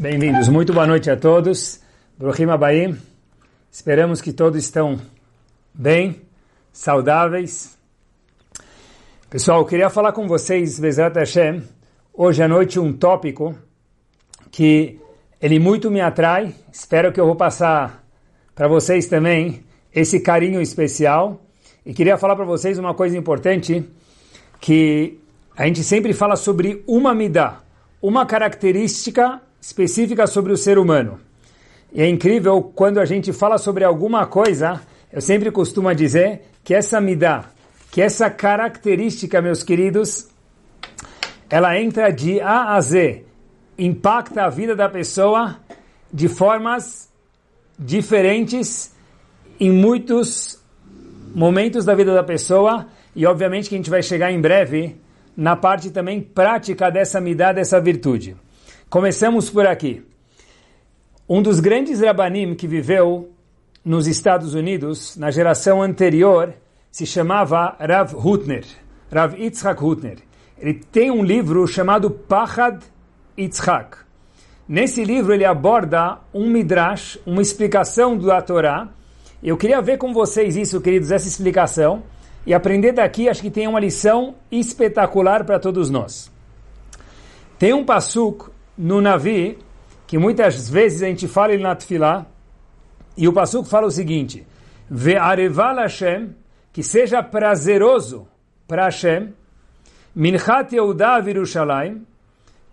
Bem-vindos, muito boa noite a todos. Bruhim Abaim. Esperamos que todos estão bem, saudáveis. Pessoal, eu queria falar com vocês, Bezat Hashem, hoje à noite um tópico que ele muito me atrai. Espero que eu vou passar para vocês também esse carinho especial. E queria falar para vocês uma coisa importante, que a gente sempre fala sobre uma midá, uma característica específica sobre o ser humano. E é incrível quando a gente fala sobre alguma coisa, eu sempre costumo dizer que essa midá, que essa característica, meus queridos, ela entra de A a Z, impacta a vida da pessoa de formas diferentes em muitos momentos da vida da pessoa e obviamente que a gente vai chegar em breve na parte também prática dessa midá, dessa virtude. Começamos por aqui. Um dos grandes rabanim que viveu nos Estados Unidos, na geração anterior, se chamava Rav Hutner, Rav Yitzhak Hutner. Ele tem um livro chamado Pachad Yitzhak. Nesse livro ele aborda um midrash, uma explicação da Torá. Eu queria ver com vocês isso, queridos, essa explicação e aprender daqui. Acho que tem uma lição espetacular para todos nós. Tem um pasuk no Navi, que muitas vezes a gente fala ele na Tfilá, e o Pasuk fala o seguinte, Ve'areval Hashem, que seja prazeroso para Hashem, Minchat Yehuda Virushalayim,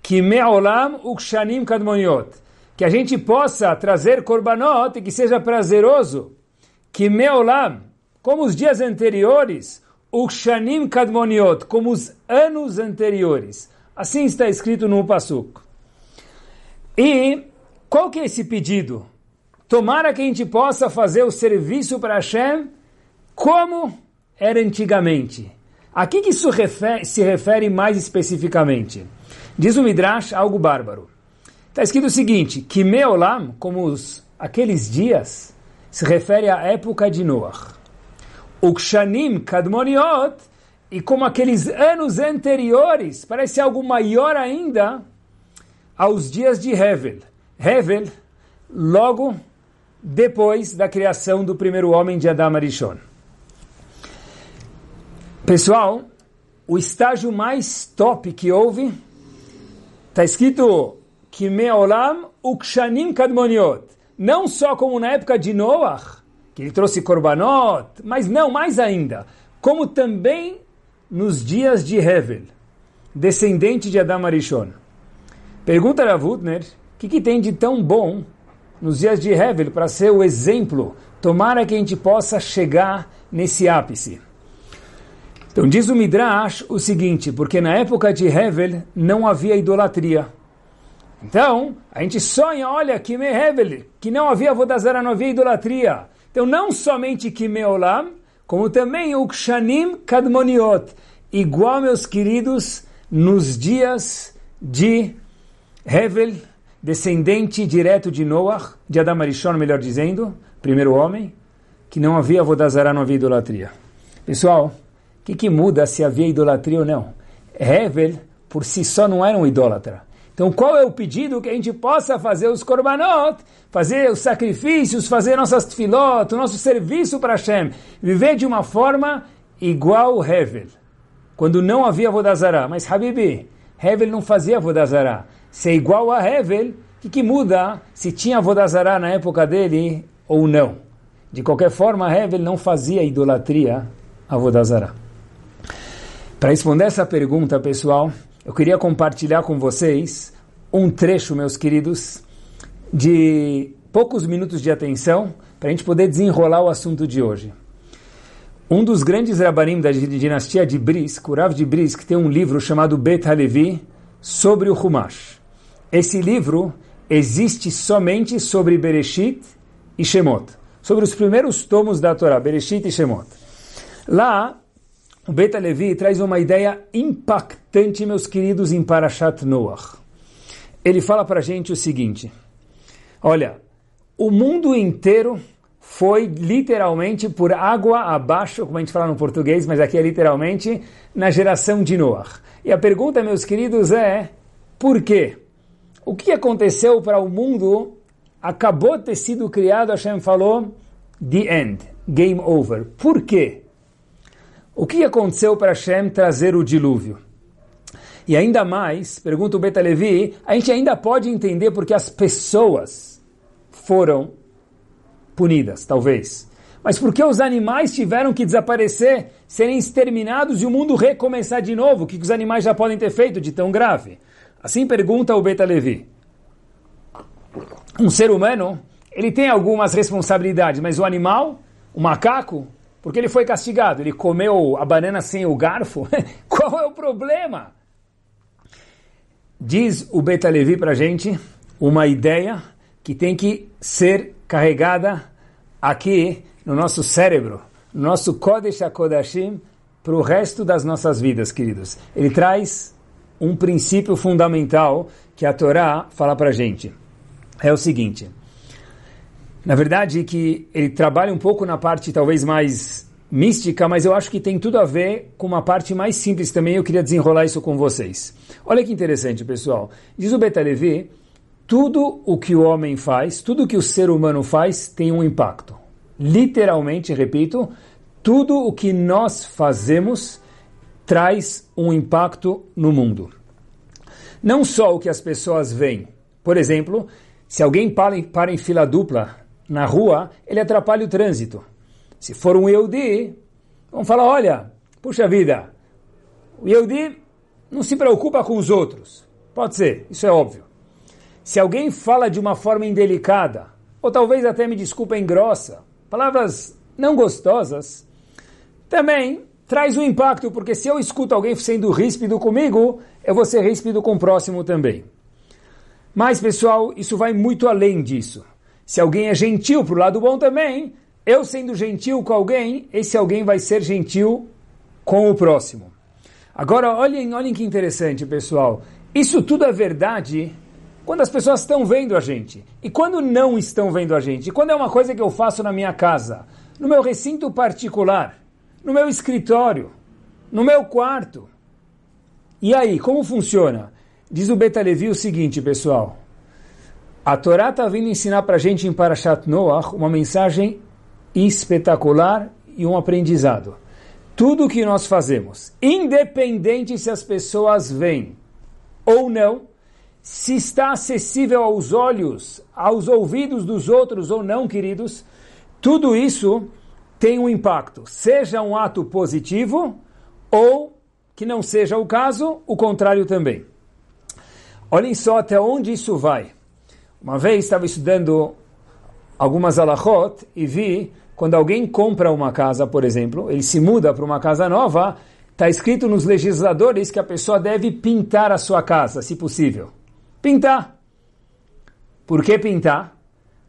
que me'olam ukshanim kadmoniot, que a gente possa trazer korbanot e que seja prazeroso, que me'olam, como os dias anteriores, ukshanim kadmoniot, como os anos anteriores. Assim está escrito no Pasuk. E qual que é esse pedido? Tomara que a gente possa fazer o serviço para Hashem como era antigamente. A que, que isso refere, se refere mais especificamente? Diz o Midrash algo bárbaro. Está escrito o seguinte, que Meolam, como os, aqueles dias, se refere à época de Noach. Ukshanim Kadmoniot, e como aqueles anos anteriores, parece algo maior ainda, aos dias de Hevel. Hevel, logo depois da criação do primeiro homem de Adam Arishon. Pessoal, o estágio mais top que houve está escrito que Meolam Ukshanim Kadmoniot. Não só como na época de Noach, que ele trouxe Korbanot, mas não, mais ainda, como também nos dias de Hevel, descendente de Adam Arishon. Pergunta a Wutner, o que, que, tem de tão bom nos dias de Hevel para ser o exemplo? Tomara que a gente possa chegar nesse ápice. Então diz o Midrash o seguinte, porque na época de Hevel não havia idolatria. Então, a gente sonha, olha, Kime Hevel, que não havia Vodazara, não havia idolatria. Então não somente Kime Olam, como também o Kshanim Kadmoniot, igual, meus queridos, nos dias de Hevel, descendente direto de Noach, de Adam Arishon, melhor dizendo, primeiro homem, que não havia Vodazara, não havia idolatria. Pessoal, o que, que muda se havia idolatria ou não? Hevel, por si só, não era um idólatra. Então, qual é o pedido que a gente possa fazer os korbanot, fazer os sacrifícios, fazer nossas tefilot, o nosso serviço para Hashem, viver de uma forma igual Hevel, quando não havia Vodazara. Mas, Habibi, Hevel não fazia Vodazara ser igual a Hevel, que, que muda se tinha Vodazara na época dele ou não? De qualquer forma, Hevel não fazia idolatria a Vodazara. Para responder essa pergunta, pessoal, eu queria compartilhar com vocês um trecho, meus queridos, de poucos minutos de atenção para a gente poder desenrolar o assunto de hoje. Um dos grandes rabanim da dinastia de Brisk, o Rav de Brisk, tem um livro chamado Bet Halevi sobre o Humash. Esse livro existe somente sobre Bereshit e Shemot, sobre os primeiros tomos da Torá, Bereshit e Shemot. Lá, o Beta Levi traz uma ideia impactante, meus queridos, em Parashat Noach. Ele fala para a gente o seguinte: olha, o mundo inteiro foi literalmente por água abaixo, como a gente fala no português, mas aqui é literalmente na geração de Noach. E a pergunta, meus queridos, é: por quê? O que aconteceu para o mundo acabou de ter sido criado, Hashem falou, the end, game over. Por quê? O que aconteceu para Hashem trazer o dilúvio? E ainda mais, pergunta o Beta Levi, a gente ainda pode entender porque as pessoas foram punidas, talvez. Mas por que os animais tiveram que desaparecer, serem exterminados e o mundo recomeçar de novo? O que os animais já podem ter feito de tão grave? Assim pergunta o Beta Levi. Um ser humano, ele tem algumas responsabilidades, mas o animal, o macaco, porque ele foi castigado, ele comeu a banana sem o garfo, qual é o problema? Diz o Beta Levi para a gente uma ideia que tem que ser carregada aqui no nosso cérebro, no nosso Kodesh HaKodashim, para o resto das nossas vidas, queridos. Ele traz um princípio fundamental que a Torá fala para gente. É o seguinte, na verdade que ele trabalha um pouco na parte talvez mais mística, mas eu acho que tem tudo a ver com uma parte mais simples também, eu queria desenrolar isso com vocês. Olha que interessante, pessoal. Diz o Betalevi, tudo o que o homem faz, tudo o que o ser humano faz tem um impacto. Literalmente, repito, tudo o que nós fazemos traz um impacto no mundo. Não só o que as pessoas veem. Por exemplo, se alguém para em, para em fila dupla na rua, ele atrapalha o trânsito. Se for um Yehudi, vamos falar, olha, puxa vida, o Yehudi não se preocupa com os outros. Pode ser, isso é óbvio. Se alguém fala de uma forma indelicada, ou talvez até me desculpem grossa, palavras não gostosas, também traz um impacto, porque se eu escuto alguém sendo ríspido comigo, eu vou ser ríspido com o próximo também. Mas, pessoal, isso vai muito além disso. Se alguém é gentil para o lado bom também, eu sendo gentil com alguém, esse alguém vai ser gentil com o próximo. Agora, olhem, olhem que interessante, pessoal. Isso tudo é verdade quando as pessoas estão vendo a gente. E quando não estão vendo a gente. Quando é uma coisa que eu faço na minha casa, no meu recinto particular no meu escritório, no meu quarto. E aí, como funciona? Diz o Betalevi o seguinte, pessoal. A Torá está vindo ensinar para a gente em Parashat Noach uma mensagem espetacular e um aprendizado. Tudo que nós fazemos, independente se as pessoas veem ou não, se está acessível aos olhos, aos ouvidos dos outros ou não, queridos, tudo isso tem um impacto, seja um ato positivo ou que não seja o caso, o contrário também. Olhem só até onde isso vai. Uma vez estava estudando algumas alachot e vi quando alguém compra uma casa, por exemplo, ele se muda para uma casa nova, está escrito nos legisladores que a pessoa deve pintar a sua casa, se possível. Pintar. Por que pintar?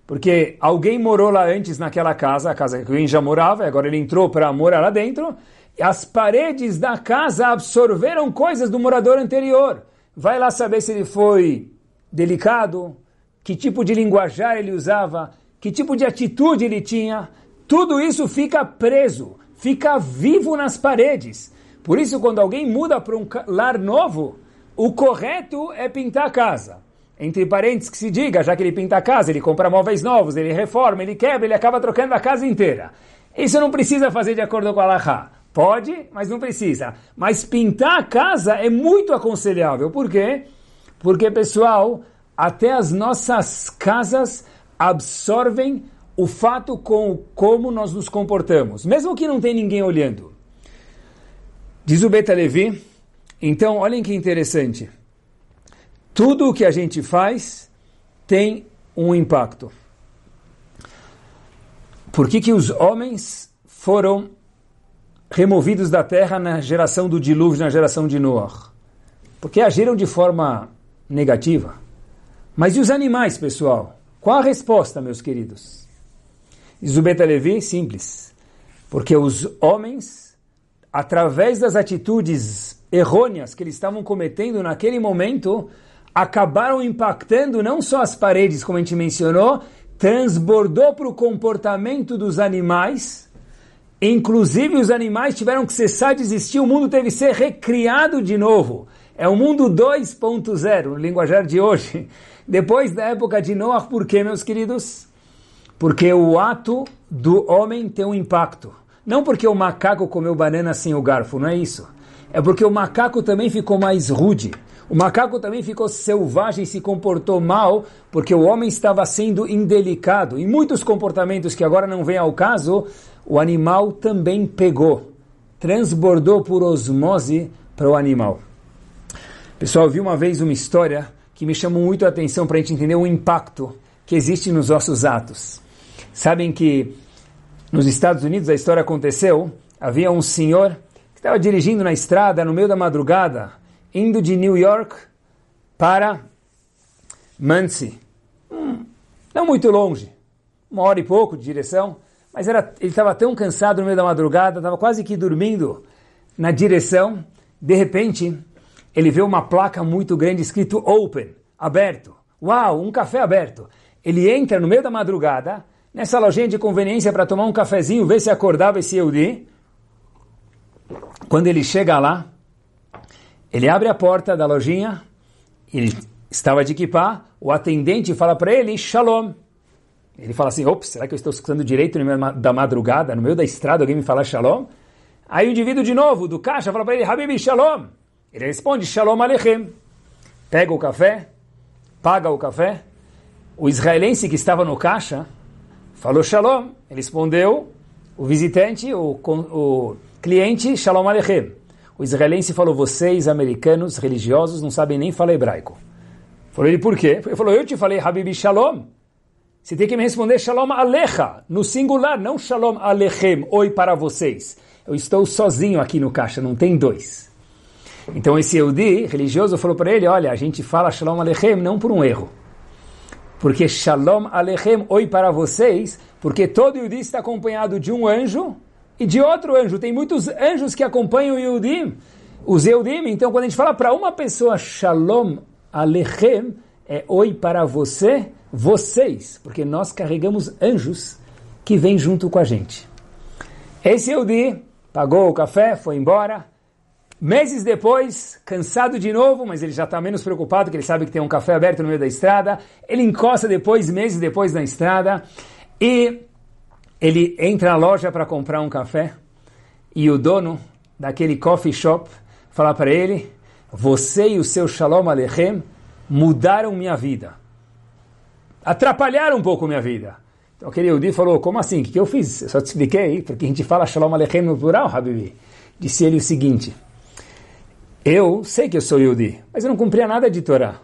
Porque alguém morou lá antes naquela casa, a casa que alguém já morava, e agora ele entrou para morar lá dentro, e as paredes da casa absorveram coisas do morador anterior. Vai lá saber se ele foi delicado, que tipo de linguajar ele usava, que tipo de atitude ele tinha. Tudo isso fica preso, fica vivo nas paredes. Por isso, quando alguém muda para um lar novo, o correto é pintar a casa entre parentes que se diga, já que ele pinta a casa, ele compra móveis novos, ele reforma, ele quebra, ele acaba trocando a casa inteira. Isso não precisa fazer de acordo com a Allahá. Pode, mas não precisa. Mas pintar a casa é muito aconselhável. Por quê? Porque, pessoal, até as nossas casas absorvem o fato com como nós nos comportamos, mesmo que não tem ninguém olhando. Diz o Beta Levi, então, olhem que interessante. Tudo o que a gente faz tem um impacto. Por que, que os homens foram removidos da terra na geração do dilúvio, na geração de Noah? Porque agiram de forma negativa. Mas e os animais, pessoal? Qual a resposta, meus queridos? Zubeta Levi, simples. Porque os homens, através das atitudes errôneas que eles estavam cometendo naquele momento, acabaram impactando não só as paredes, como a gente mencionou, transbordou para o comportamento dos animais. Inclusive, os animais tiveram que cessar de existir, o mundo teve que ser recriado de novo. É o mundo 2.0, no linguajar de hoje. Depois da época de Noah, por quê, meus queridos? Porque o ato do homem tem um impacto. Não porque o macaco comeu banana sem o garfo, não é isso. É porque o macaco também ficou mais rude. O macaco também ficou selvagem e se comportou mal porque o homem estava sendo indelicado. E muitos comportamentos que agora não vêm ao caso, o animal também pegou, transbordou por osmose para o animal. Pessoal, eu vi uma vez uma história que me chamou muito a atenção para a gente entender o impacto que existe nos nossos atos. Sabem que nos Estados Unidos a história aconteceu, havia um senhor que estava dirigindo na estrada no meio da madrugada, indo de New York para Muncie. Hum, não muito longe, uma hora e pouco de direção, mas era, ele estava tão cansado no meio da madrugada, estava quase que dormindo na direção. De repente, ele vê uma placa muito grande escrito Open, aberto. Uau, um café aberto. Ele entra no meio da madrugada, nessa lojinha de conveniência para tomar um cafezinho, ver se acordava esse Yehudi. Quando ele chega lá, ele abre a porta da lojinha, ele estava de equipar, o atendente fala para ele, Shalom. Ele fala assim, ops, será que eu estou escutando direito no meio da madrugada, no meio da estrada, alguém me fala Shalom? Aí o indivíduo de novo, do caixa, fala para ele, Habibi, Shalom. Ele responde, Shalom Alechem. Pega o café, paga o café. O israelense que estava no caixa falou Shalom. Ele respondeu, o visitante, o, o cliente, Shalom Alechem. O israelense falou, vocês, americanos, religiosos, não sabem nem falar hebraico. Falou ele, por quê? Ele falou, eu te falei Habibi Shalom. Você tem que me responder Shalom Alecha, no singular, não Shalom Alechem, oi para vocês. Eu estou sozinho aqui no caixa, não tem dois. Então esse Eudi, religioso, falou para ele, olha, a gente fala Shalom Alechem não por um erro. Porque Shalom Alechem, oi para vocês, porque todo Eudi está acompanhado de um anjo e de outro anjo. Tem muitos anjos que acompanham o Yehudim, os Yehudim. Então, quando a gente fala para uma pessoa Shalom Alechem, é oi para você, vocês, porque nós carregamos anjos que vêm junto com a gente. Esse Yehudi pagou o café, foi embora. Meses depois, cansado de novo, mas ele já está menos preocupado, que ele sabe que tem um café aberto no meio da estrada. Ele encosta depois, meses depois, na estrada. E ele entra na loja para comprar um café e o dono daquele coffee shop fala para ele: Você e o seu Shalom Alechem mudaram minha vida. Atrapalharam um pouco minha vida. Então aquele Yehudi falou: Como assim? O que, eu fiz? Eu só te expliquei, porque a gente fala Shalom Alechem no plural, Habibi. Disse ele o seguinte: Eu sei que eu sou Yehudi, mas eu não cumpria nada de Torá.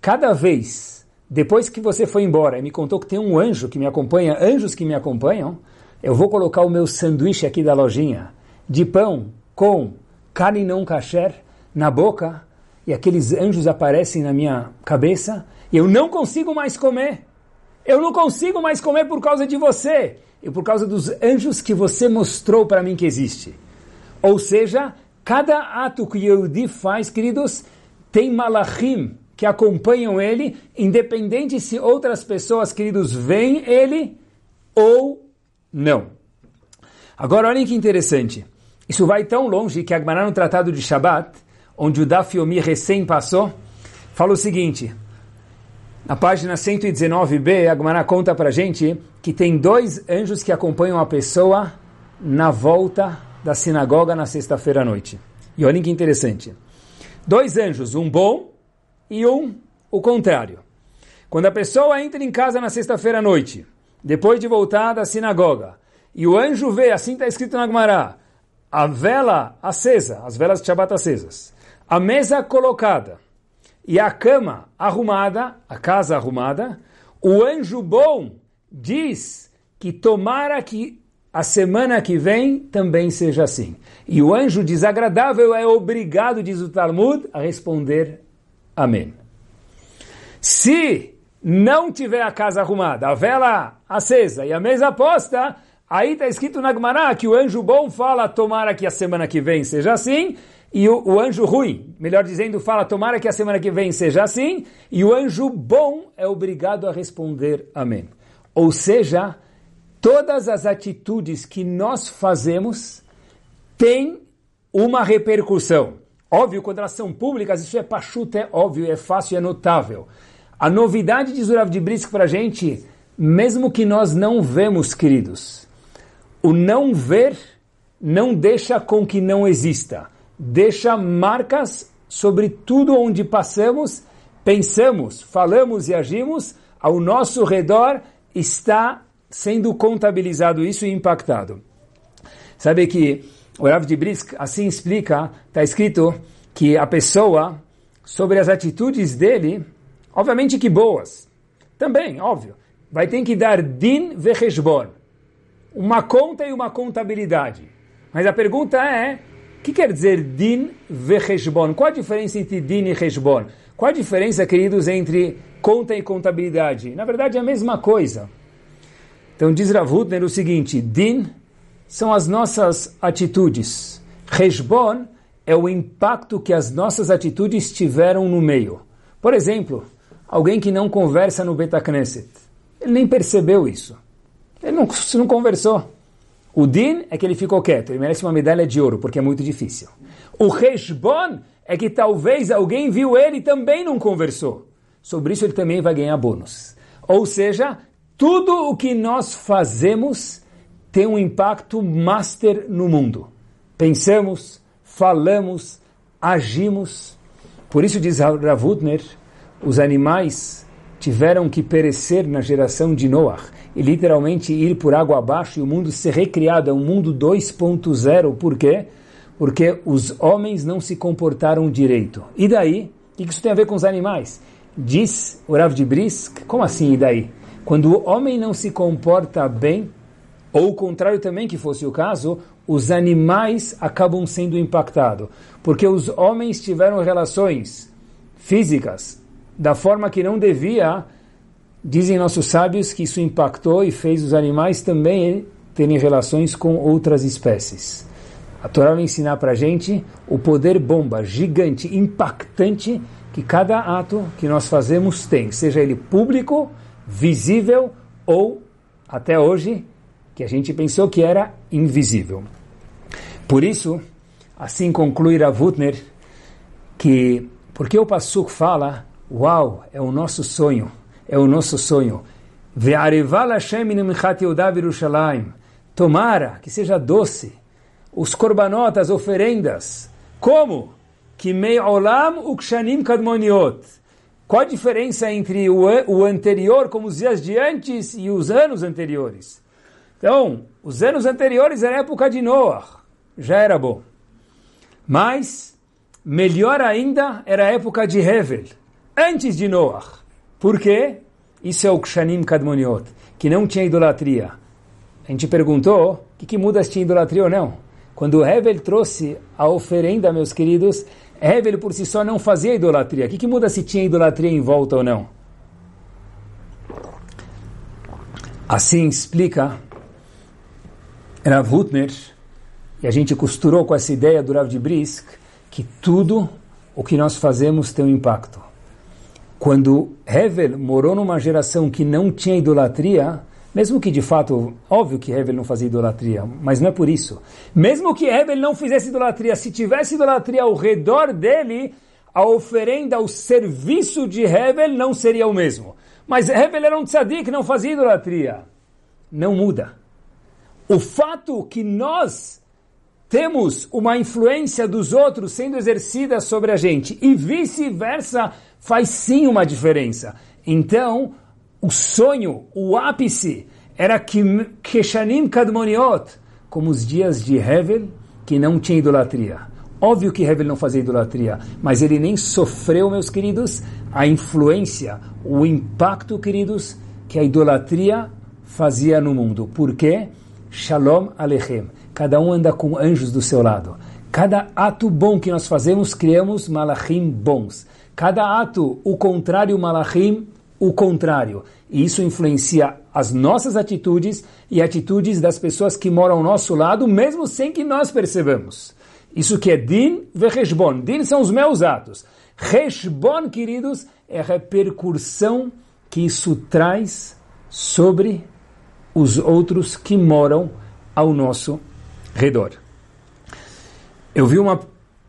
Cada vez depois que você foi embora e me contou que tem um anjo que me acompanha, anjos que me acompanham, eu vou colocar o meu sanduíche aqui da lojinha de pão com carne não kasher na boca e aqueles anjos aparecem na minha cabeça e eu não consigo mais comer. Eu não consigo mais comer por causa de você e por causa dos anjos que você mostrou para mim que existe. Ou seja, cada ato que Yehudi faz, queridos, tem malachim, que acompanham ele, independente se outras pessoas, queridos, veem ele ou não. Agora, olhem que interessante. Isso vai tão longe que Agmará no Tratado de Shabat, onde o Daf Yomi recém passou, fala o seguinte. Na página 119b, Agmará conta para gente que tem dois anjos que acompanham a pessoa na volta da sinagoga na sexta-feira à noite. E olhem que interessante. Dois anjos, um bom e um o contrário. Quando a pessoa entra em casa na sexta-feira à noite, depois de voltar da sinagoga, e o anjo vê, assim está escrito na Gemara, a vela acesa, as velas de Shabbat acesas, a mesa colocada e a cama arrumada, a casa arrumada, o anjo bom diz que tomara que a semana que vem também seja assim. E o anjo desagradável é obrigado, diz o Talmud, a responder Amém. Se não tiver a casa arrumada, a vela acesa e a mesa posta, aí está escrito na Gemara que o anjo bom fala, tomara que a semana que vem seja assim, e o, o, anjo ruim, melhor dizendo, fala, tomara que a semana que vem seja assim, e o anjo bom é obrigado a responder amém. Ou seja, todas as atitudes que nós fazemos têm uma repercussão. Óbvio, quando elas são públicas, isso é pachuta, é óbvio, é fácil, é notável. A novidade de Zurav de Brisk para a gente, mesmo que nós não vemos, queridos, o não ver não deixa com que não exista. Deixa marcas sobre tudo onde passamos, pensamos, falamos e agimos, ao nosso redor está sendo contabilizado isso e impactado. Sabe que o Rav de Brisk assim explica, está escrito que a pessoa, sobre as atitudes dele, obviamente que boas, também, óbvio, vai ter que dar din vecheshbon, uma conta e uma contabilidade. Mas a pergunta é, o que quer dizer din vecheshbon? Qual a diferença entre din e cheshbon? Qual a diferença, queridos, entre conta e contabilidade? Na verdade é a mesma coisa. Então diz Rav Hutner o seguinte, din são as nossas atitudes. Reshbon é o impacto que as nossas atitudes tiveram no meio. Por exemplo, alguém que não conversa no Betacneset. Ele nem percebeu isso. Ele não, não conversou. O din é que ele ficou quieto. Ele merece uma medalha de ouro, porque é muito difícil. O Reshbon é que talvez alguém viu ele e também não conversou. Sobre isso ele também vai ganhar bônus. Ou seja, tudo o que nós fazemos tem um impacto master no mundo. Pensamos, falamos, agimos. Por isso diz Rav Hutner, os animais tiveram que perecer na geração de Noah e literalmente ir por água abaixo e o mundo ser recriado, é um mundo 2.0. Por quê? Porque os homens não se comportaram direito. E daí? O que isso tem a ver com os animais? Diz o Rav de Brisk, como assim e daí? Quando o homem não se comporta bem, ou o contrário também que fosse o caso, os animais acabam sendo impactados. Porque os homens tiveram relações físicas da forma que não devia, dizem nossos sábios que isso impactou e fez os animais também terem relações com outras espécies. A Torá vai ensinar para a gente o poder bomba gigante, impactante que cada ato que nós fazemos tem, seja ele público, visível ou, até hoje, que a gente pensou que era invisível. Por isso, assim conclui Ravutner, que porque o Passuk fala, uau, é o nosso sonho, é o nosso sonho. Tomara que seja doce os korbanot, as oferendas. Como? Que ukshanim kadmoniot. Qual a diferença entre o anterior, como os dias de antes, e os anos anteriores? Então, os anos anteriores era época de Noah, já era bom. Mas, melhor ainda, era a época de Hevel, antes de Noah. Por quê? Isso é o Kshanim Kadmoniot, que não tinha idolatria. A gente perguntou, o que, que muda se tinha idolatria ou não? Quando Hevel trouxe a oferenda, meus queridos, Hevel por si só não fazia idolatria. O que, que muda se tinha idolatria em volta ou não? Assim explica Rav Hutner, e a gente costurou com essa ideia do Rav de Brisk, que tudo o que nós fazemos tem um impacto. Quando Hevel morou numa geração que não tinha idolatria, mesmo que de fato, óbvio que Hevel não fazia idolatria, mas não é por isso. Mesmo que Hevel não fizesse idolatria, se tivesse idolatria ao redor dele, a oferenda, o serviço de Hevel não seria o mesmo. Mas Hevel era um tzadik, não fazia idolatria. Não muda. O fato que nós temos uma influência dos outros sendo exercida sobre a gente e vice-versa faz sim uma diferença. Então, o sonho, o ápice, era que Keshanim Kadmoniot, como os dias de Hevel, que não tinha idolatria. Óbvio que Hevel não fazia idolatria, mas ele nem sofreu, meus queridos, a influência, o impacto, queridos, que a idolatria fazia no mundo. Por quê? Shalom Alechem. Cada um anda com anjos do seu lado. Cada ato bom que nós fazemos, criamos malachim bons. Cada ato, o contrário, malachim, o contrário. E isso influencia as nossas atitudes e atitudes das pessoas que moram ao nosso lado, mesmo sem que nós percebamos. Isso que é din vecheshbon. Din são os meus atos. Reshbon, queridos, é a repercussão que isso traz sobre os outros que moram ao nosso redor. Eu vi uma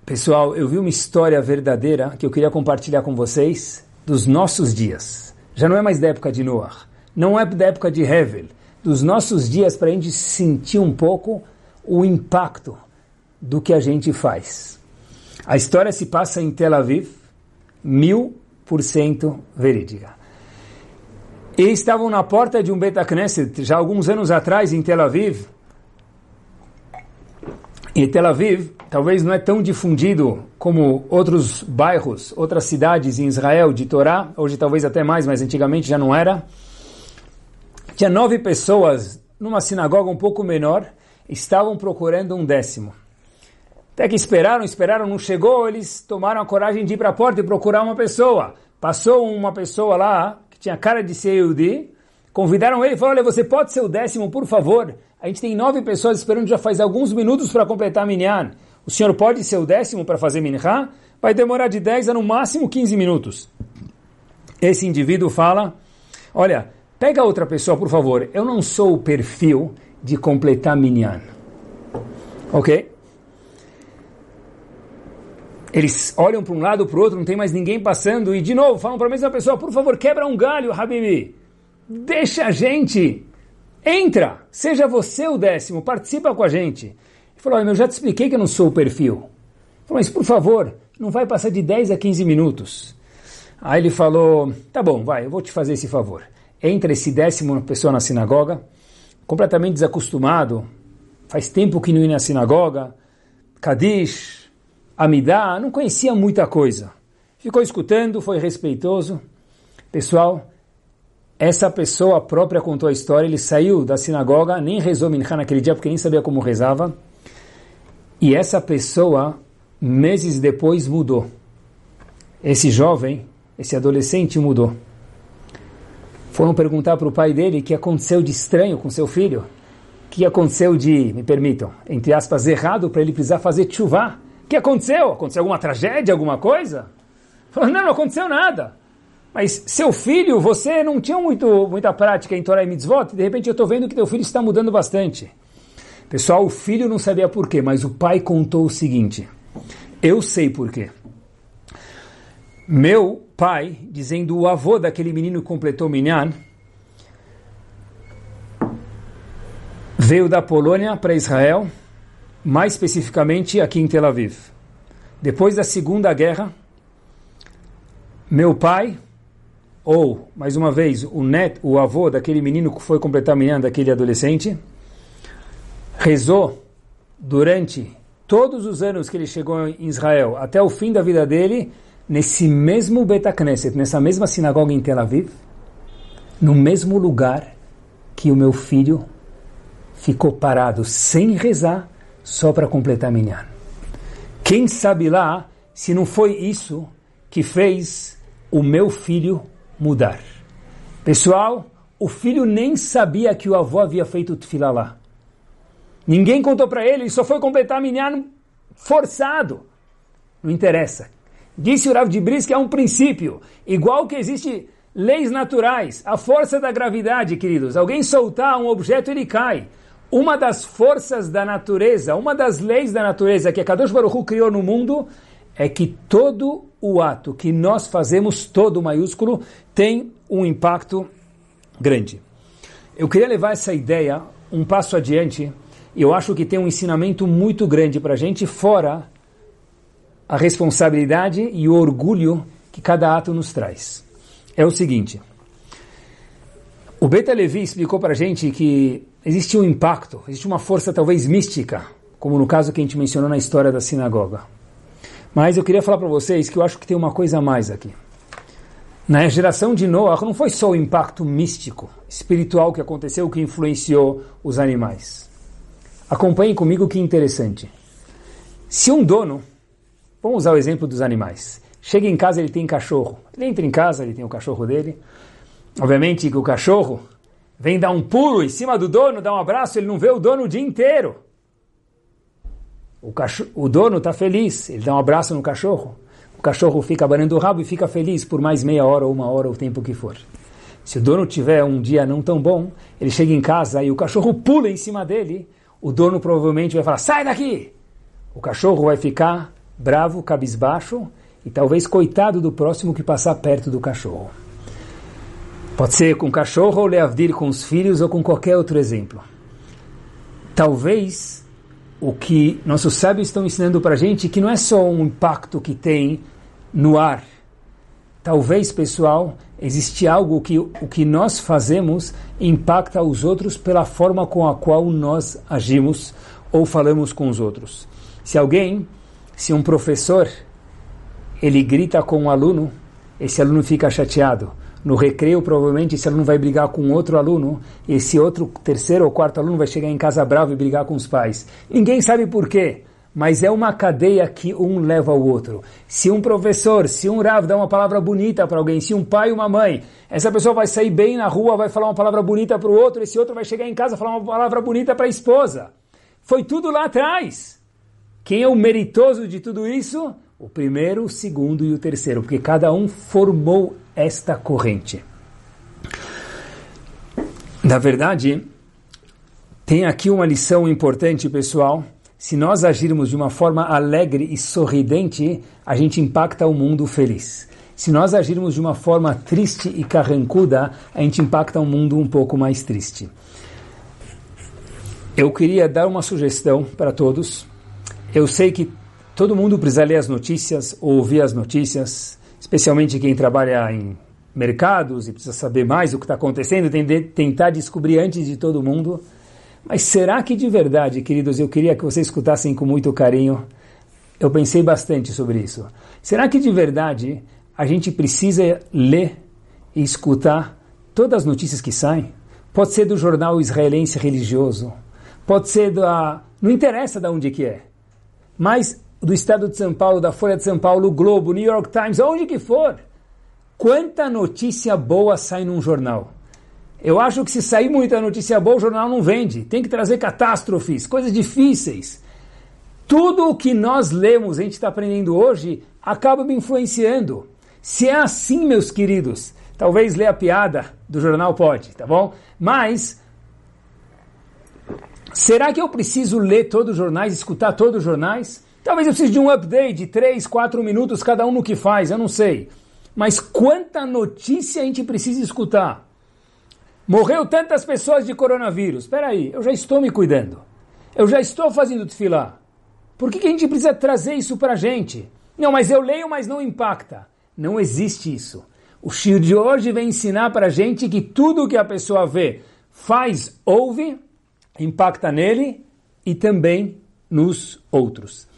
Pessoal, eu vi uma história verdadeira que eu queria compartilhar com vocês dos nossos dias. Já não é mais da época de Noah, não é da época de Hevel, dos nossos dias para a gente sentir um pouco o impacto do que a gente faz. A história se passa em Tel Aviv, mil por cento verídica. E estavam na porta de um Betacneset, já alguns anos atrás, em Tel Aviv. E Tel Aviv talvez não é tão difundido como outros bairros, outras cidades em Israel de Torá, hoje talvez até mais, mas antigamente já não era. Tinha nove pessoas numa sinagoga um pouco menor, estavam procurando um décimo. Até que esperaram, esperaram, não chegou, eles tomaram a coragem de ir para a porta e procurar uma pessoa. Passou uma pessoa lá, tinha cara de ser Yehudi, convidaram ele e falaram, olha, você pode ser o décimo, por favor? A gente tem nove pessoas esperando já faz alguns minutos para completar a minyan. O senhor pode ser o décimo para fazer minhá? Vai demorar de 10 a no máximo 15 minutos. Esse indivíduo fala, olha, pega outra pessoa, por favor. Eu não sou o perfil de completar minyan. Ok? Eles olham para um lado, para o outro, não tem mais ninguém passando, e de novo falam para a mesma pessoa, por favor, quebra um galho, Habibi. Deixa a gente. Entra, seja você o décimo, participa com a gente. Ele falou, eu já te expliquei que eu não sou o perfil. Ele falou, mas por favor, não vai passar de 10 a 15 minutos. Aí ele falou, tá bom, vai, eu vou te fazer esse favor. Entra esse décimo pessoa na sinagoga, completamente desacostumado, faz tempo que não ia na sinagoga, Kadish, Amidá, não conhecia muita coisa. Ficou escutando, foi respeitoso. Pessoal, essa pessoa própria contou a história, ele saiu da sinagoga, nem rezou Minchá naquele dia, porque nem sabia como rezava. E essa pessoa, meses depois, mudou. Esse jovem, esse adolescente mudou. Foram perguntar para o pai dele o que aconteceu de estranho com seu filho. O que aconteceu de, me permitam, entre aspas, errado para ele precisar fazer chuvá que aconteceu? Aconteceu alguma tragédia, alguma coisa? Falou, não, não aconteceu nada. Mas seu filho, você não tinha muito, muita prática em Torah e Mitzvot, de repente eu estou vendo que teu filho está mudando bastante. Pessoal, o filho não sabia por quê, mas o pai contou o seguinte. Eu sei por quê. Meu pai, dizendo o avô daquele menino que completou Minyan, veio da Polônia para Israel mais especificamente aqui em Tel Aviv. Depois da Segunda Guerra, meu pai, ou, mais uma vez, o neto, o avô daquele menino que foi completar menina daquele adolescente, rezou durante todos os anos que ele chegou em Israel, até o fim da vida dele, nesse mesmo Betacneset, nessa mesma sinagoga em Tel Aviv, no mesmo lugar que o meu filho ficou parado sem rezar só para completar minyan. Quem sabe lá se não foi isso que fez o meu filho mudar. Pessoal, o filho nem sabia que o avô havia feito tefilá lá. Ninguém contou para ele, ele só foi completar minyan forçado. Não interessa. Disse o Rav de Bris que é um princípio, igual que existe leis naturais, a força da gravidade, queridos. Alguém soltar um objeto, ele cai. Uma das forças da natureza, uma das leis da natureza que a Kadosh Baruch Hu criou no mundo é que todo o ato que nós fazemos, todo maiúsculo, tem um impacto grande. Eu queria levar essa ideia um passo adiante e eu acho que tem um ensinamento muito grande para a gente, fora a responsabilidade e o orgulho que cada ato nos traz. É o seguinte, o Beta Levi explicou para a gente que existe um impacto, existe uma força talvez mística, como no caso que a gente mencionou na história da sinagoga. Mas eu queria falar para vocês que eu acho que tem uma coisa a mais aqui. Na geração de Noah não foi só o impacto místico, espiritual que aconteceu que influenciou os animais. Acompanhem comigo que interessante. Se um dono, vamos usar o exemplo dos animais, chega em casa ele tem cachorro, ele entra em casa, ele tem o cachorro dele, obviamente que o cachorro vem dar um pulo em cima do dono, dá um abraço, ele não vê o dono o dia inteiro. O, cachorro, o dono está feliz, ele dá um abraço no cachorro. O cachorro fica abanando o rabo e fica feliz por mais meia hora ou uma hora, o tempo que for. Se o dono tiver um dia não tão bom, ele chega em casa e o cachorro pula em cima dele, o dono provavelmente vai falar, sai daqui! O cachorro vai ficar bravo, cabisbaixo e talvez coitado do próximo que passar perto do cachorro. Pode ser com cachorro ou leavdir com os filhos ou com qualquer outro exemplo. Talvez o que nossos sábios estão ensinando para a gente que não é só um impacto que tem no ar. Talvez, pessoal, existe algo que o que nós fazemos impacta os outros pela forma com a qual nós agimos ou falamos com os outros. Se alguém, se um professor, ele grita com um aluno, esse aluno fica chateado. No recreio, provavelmente, esse aluno vai brigar com outro aluno, esse outro, terceiro ou quarto aluno vai chegar em casa bravo e brigar com os pais. Ninguém sabe por quê, mas é uma cadeia que um leva ao outro. Se um professor, se um Rav dá uma palavra bonita para alguém, se um pai e uma mãe, essa pessoa vai sair bem na rua, vai falar uma palavra bonita para o outro, esse outro vai chegar em casa falar uma palavra bonita para a esposa. Foi tudo lá atrás. Quem é o meritoso de tudo isso? O primeiro, o segundo e o terceiro, porque cada um formou esta corrente. Na verdade, tem aqui uma lição importante, pessoal. Se nós agirmos de uma forma alegre e sorridente, a gente impacta o mundo feliz. Se nós agirmos de uma forma triste e carrancuda, a gente impacta um mundo um pouco mais triste. Eu queria dar uma sugestão para todos. Eu sei que todo mundo precisa ler as notícias, ouvir as notícias, especialmente quem trabalha em mercados e precisa saber mais o que está acontecendo, tentar descobrir antes de todo mundo. Mas será que de verdade, queridos, eu queria que vocês escutassem com muito carinho? Eu pensei bastante sobre isso. Será que de verdade a gente precisa ler e escutar todas as notícias que saem? Pode ser do jornal israelense religioso, pode ser da. não interessa de onde que é, mas do Estado de São Paulo, da Folha de São Paulo, Globo, New York Times, aonde que for. Quanta notícia boa sai num jornal? Eu acho que se sair muita notícia boa, o jornal não vende. Tem que trazer catástrofes, coisas difíceis. Tudo o que nós lemos, a gente está aprendendo hoje, acaba me influenciando. Se é assim, meus queridos, talvez ler a piada do jornal pode, tá bom? Mas será que eu preciso ler todos os jornais, escutar todos os jornais? Talvez eu precise de um update de 3, 4 minutos cada um no que faz, eu não sei. Mas quanta notícia a gente precisa escutar? Morreu tantas pessoas de coronavírus. Espera aí, eu já estou me cuidando. Eu já estou fazendo tefilá. Por que, que a gente precisa trazer isso para a gente? Não, mas eu leio, mas não impacta. Não existe isso. O Shir de hoje vem ensinar para a gente que tudo que a pessoa vê, faz, ouve, impacta nele e também nos outros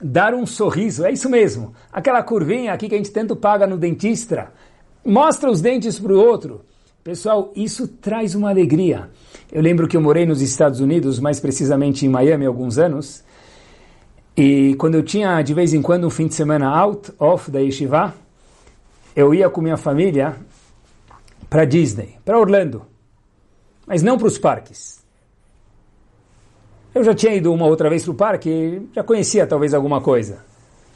dar um sorriso, é isso mesmo. Aquela curvinha aqui que a gente tanto paga no dentista, mostra os dentes para o outro. Pessoal, isso traz uma alegria. Eu lembro que eu morei nos Estados Unidos, mais precisamente em Miami, há alguns anos. E quando eu tinha, de vez em quando, um fim de semana out, off da Yeshiva, eu ia com minha família para Disney, para Orlando. Mas não para os parques. Eu já tinha ido uma outra vez para o parque, já conhecia talvez alguma coisa.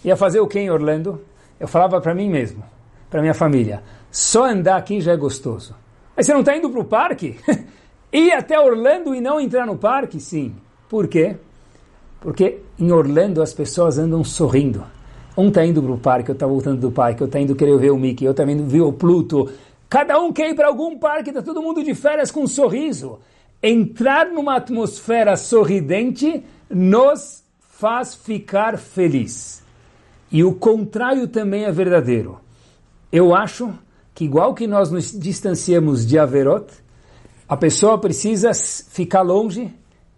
Ia fazer o que em Orlando? Eu falava para mim mesmo, para minha família, só andar aqui já é gostoso. Mas você não está indo para o parque? Ir até Orlando e não entrar no parque? Sim. Por quê? Porque em Orlando as pessoas andam sorrindo. Um está indo para o parque, eu está voltando do parque, eu está indo querer ver o Mickey, eu está indo ver o Pluto. Cada um quer ir para algum parque, está todo mundo de férias com um sorriso entrar numa atmosfera sorridente nos faz ficar feliz. E o contrário também é verdadeiro. Eu acho que igual que nós nos distanciamos de Averot, a pessoa precisa ficar longe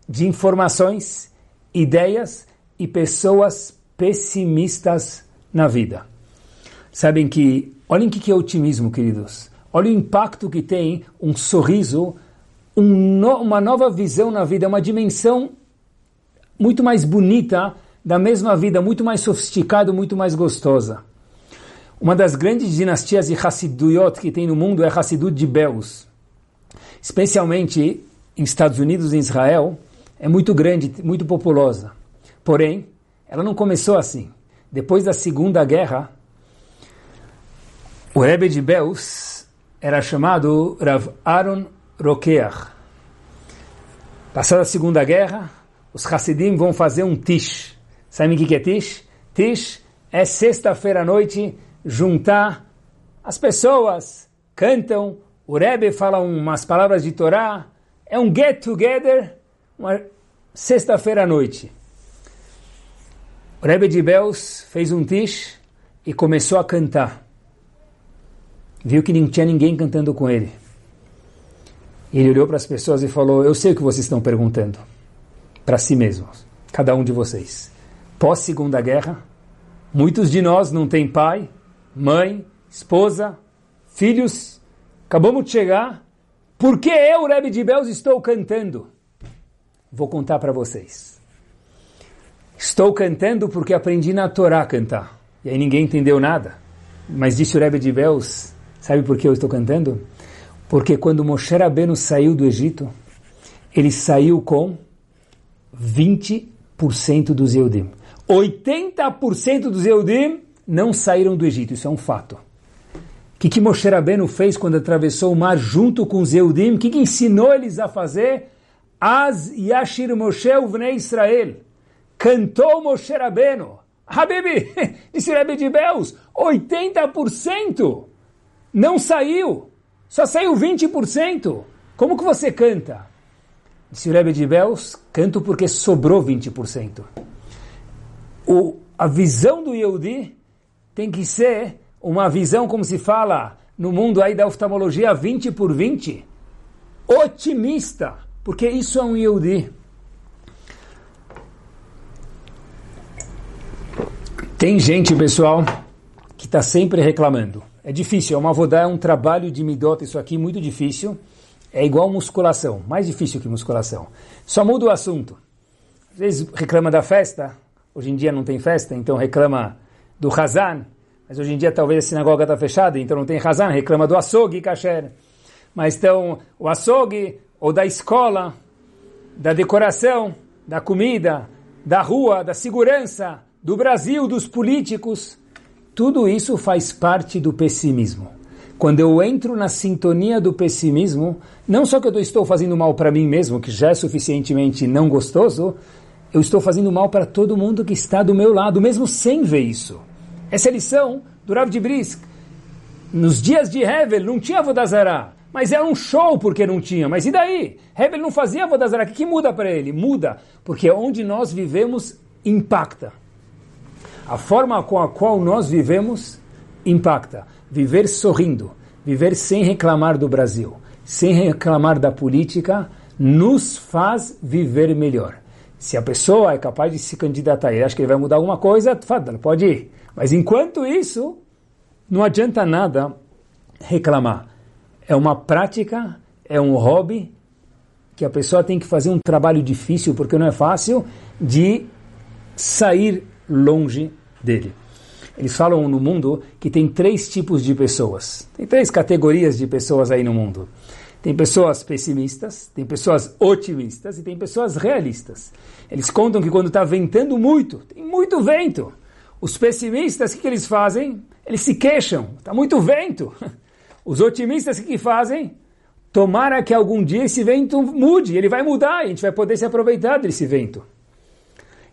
de informações, ideias e pessoas pessimistas na vida. Sabem que, olhem o que é otimismo, queridos. Olha o impacto que tem um sorriso um no, uma nova visão na vida, uma dimensão muito mais bonita da mesma vida, muito mais sofisticada, muito mais gostosa. Uma das grandes dinastias de Hassiduyot que tem no mundo é Hassidut de Beus. Especialmente em Estados Unidos e Israel, é muito grande, muito populosa. Porém, ela não começou assim. Depois da Segunda Guerra, o Rebbe de Beus era chamado Rav Aaron Rokeach. Passada a Segunda Guerra, os Hassidim vão fazer um tish. Sabe o que é tish? Tish é sexta-feira à noite, juntar as pessoas, cantam, o Rebbe fala umas palavras de Torá, é um get together, uma sexta-feira à noite. O Rebbe de Belz fez um tish e começou a cantar. Viu que não tinha ninguém cantando com ele. Ele olhou para as pessoas e falou: Eu sei o que vocês estão perguntando. Para si mesmos, cada um de vocês. Pós-segunda guerra, muitos de nós não têm pai, mãe, esposa, filhos Acabamos de chegar. Por que eu, Rebbe de Belz, estou cantando? Vou contar para vocês. Estou cantando porque aprendi na Torá a cantar. E aí ninguém entendeu nada. Mas disse o Rebbe de Belz, sabe por que eu estou cantando? Porque quando Moshe Rabbeinu saiu do Egito, ele saiu com 20% dos Eudim. 80% dos Eudim não saíram do Egito, isso é um fato. O que, que Moshe Rabbeinu fez quando atravessou o mar junto com os Eudim? O que, que ensinou eles a fazer? Az Yashir Moshe Uvnei Israel. Cantou Moshe Rabbeinu. Habibi, disse Rebbe de Beus, 80% não saiu. Só saiu 20%. Como que você canta? Disse o Rebbe de Beus, canto porque sobrou 20%. O, a visão do Yehudi tem que ser uma visão, como se fala no mundo aí da oftalmologia, 20 por 20, otimista, porque isso é um Yehudi. Tem gente, pessoal, que está sempre reclamando. É difícil, é uma vodá, é um trabalho de midota, isso aqui muito difícil. É igual musculação, mais difícil que musculação. Só muda o assunto. Às vezes reclama da festa, hoje em dia não tem festa, então reclama do Hazan, mas hoje em dia talvez a sinagoga está fechada, então não tem razão, reclama do açougue kasher. Mas então, o açougue, ou da escola, da decoração, da comida, da rua, da segurança, do Brasil, dos políticos, tudo isso faz parte do pessimismo. Quando eu entro na sintonia do pessimismo, não só que eu estou fazendo mal para mim mesmo, que já é suficientemente não gostoso, eu estou fazendo mal para todo mundo que está do meu lado, mesmo sem ver isso. Essa é a lição do Rav de Brisk. Nos dias de Hevel não tinha Vodazara, mas era um show porque não tinha. Mas e daí? Hevel não fazia Vodazara. O que, que muda para ele? Muda, porque onde nós vivemos impacta. A forma com a qual nós vivemos impacta. Viver sorrindo, viver sem reclamar do Brasil, sem reclamar da política, nos faz viver melhor. Se a pessoa é capaz de se candidatar e acha que ele vai mudar alguma coisa, pode ir. Mas enquanto isso, não adianta nada reclamar. É uma prática, é um hobby que a pessoa tem que fazer um trabalho difícil, porque não é fácil, de sair longe dele. Eles falam no mundo que tem três tipos de pessoas. Tem três categorias de pessoas aí no mundo. Tem pessoas pessimistas, tem pessoas otimistas e tem pessoas realistas. Eles contam que quando está ventando muito, tem muito vento. Os pessimistas, o que, que eles fazem? Eles se queixam, está muito vento. Os otimistas, o que, que fazem? Tomara que algum dia esse vento mude, ele vai mudar, a gente vai poder se aproveitar desse vento.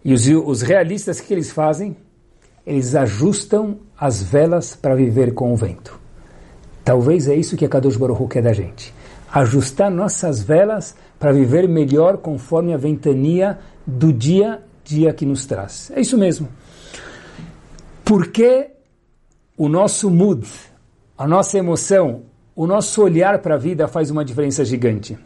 E os, os realistas, o que eles fazem? Eles ajustam as velas para viver com o vento. Talvez é isso que a Kadosh Baruch quer da gente. Ajustar nossas velas para viver melhor conforme a ventania do dia dia que nos traz. É isso mesmo. Porque o nosso mood, a nossa emoção, o nosso olhar para a vida faz uma diferença gigante.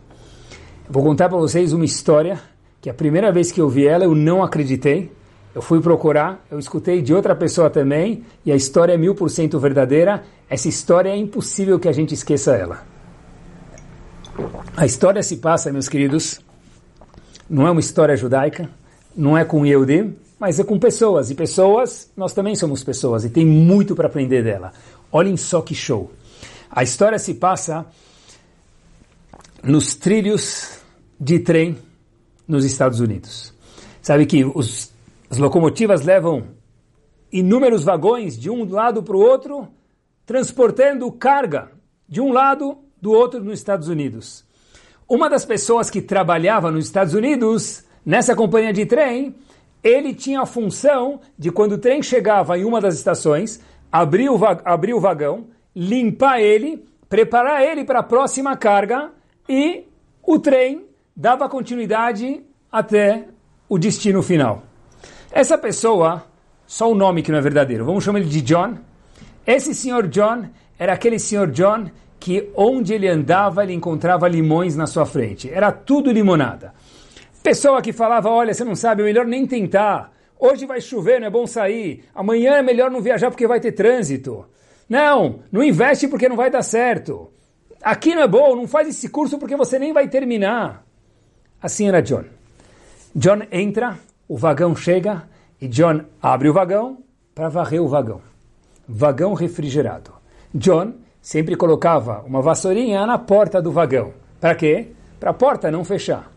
Vou contar para vocês uma história que a primeira vez que eu vi ela eu não acreditei. Eu fui procurar, eu escutei de outra pessoa também e a história é mil por cento verdadeira. Essa história é impossível que a gente esqueça ela. A história se passa, meus queridos, não é uma história judaica, não é com Yehudim, mas é com pessoas. E pessoas, nós também somos pessoas e tem muito para aprender dela. Olhem só que show. A história se passa nos trilhos de trem nos Estados Unidos. Sabe que os, as locomotivas levam inúmeros vagões de um lado para o outro, transportando carga de um lado do outro nos Estados Unidos. Uma das pessoas que trabalhava nos Estados Unidos, nessa companhia de trem, ele tinha a função de quando o trem chegava em uma das estações, abrir o, abrir o vagão, limpar ele, preparar ele para a próxima carga e o trem dava continuidade até o destino final. Essa pessoa, só o nome que não é verdadeiro, vamos chamar ele de John. Esse senhor John era aquele senhor John que onde ele andava ele encontrava limões na sua frente. Era tudo limonada. Pessoa que falava, olha, você não sabe, é melhor nem tentar. Hoje vai chover, não é bom sair. Amanhã é melhor não viajar porque vai ter trânsito. Não, não investe porque não vai dar certo. Aqui não é bom, não faz esse curso porque você nem vai terminar. Assim era John. John entra, o vagão chega e John abre o vagão para varrer o vagão. Vagão refrigerado. John sempre colocava uma vassourinha na porta do vagão. Para quê? Para a porta não fechar.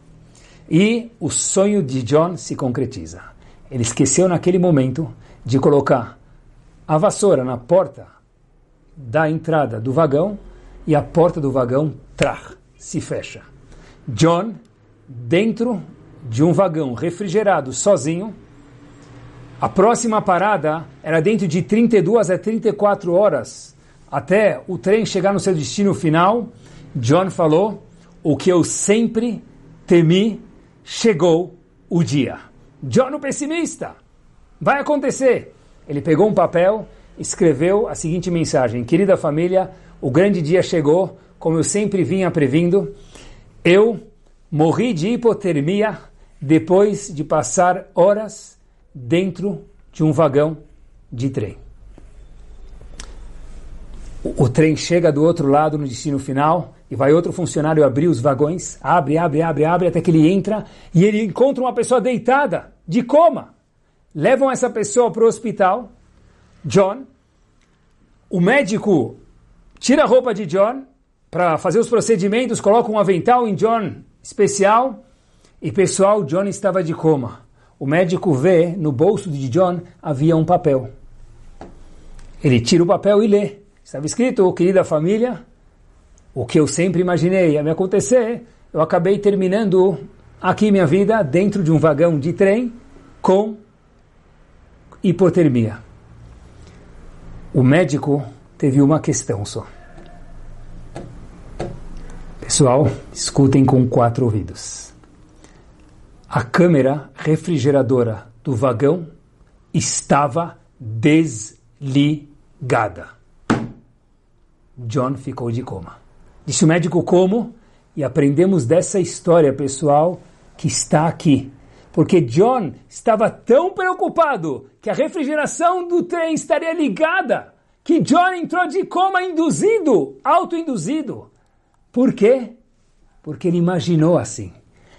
E o sonho de John se concretiza. Ele esqueceu naquele momento de colocar a vassoura na porta da entrada do vagão e a porta do vagão trach, se fecha. John, dentro de um vagão refrigerado sozinho, a próxima parada era dentro de 32 a 34 horas até o trem chegar no seu destino final. John falou: O que eu sempre temi chegou o dia. John o pessimista. Vai acontecer. Ele pegou um papel, escreveu a seguinte mensagem: Querida família, o grande dia chegou, como eu sempre vinha previndo. Eu morri de hipotermia depois de passar horas dentro de um vagão de trem. O, trem chega do outro lado no destino final e vai outro funcionário abrir os vagões, abre, abre, abre, abre, até que ele entra e ele encontra uma pessoa deitada, de coma. Levam essa pessoa para o hospital. John, o médico tira a roupa de John para fazer os procedimentos, coloca um avental em John especial e pessoal, John estava de coma. O médico vê no bolso de John havia um papel. Ele tira o papel e lê. Estava escrito, querida família, o que eu sempre imaginei ia me acontecer, eu acabei terminando aqui minha vida dentro de um vagão de trem com hipotermia. O médico teve uma questão só. Pessoal, escutem com quatro ouvidos. A câmera refrigeradora do vagão estava desligada. John ficou de coma. Disse o médico como? E aprendemos dessa história, pessoal, que está aqui. Porque John estava tão preocupado que a refrigeração do trem estaria ligada, que John entrou de coma induzido, autoinduzido. Por quê? Porque ele imaginou assim.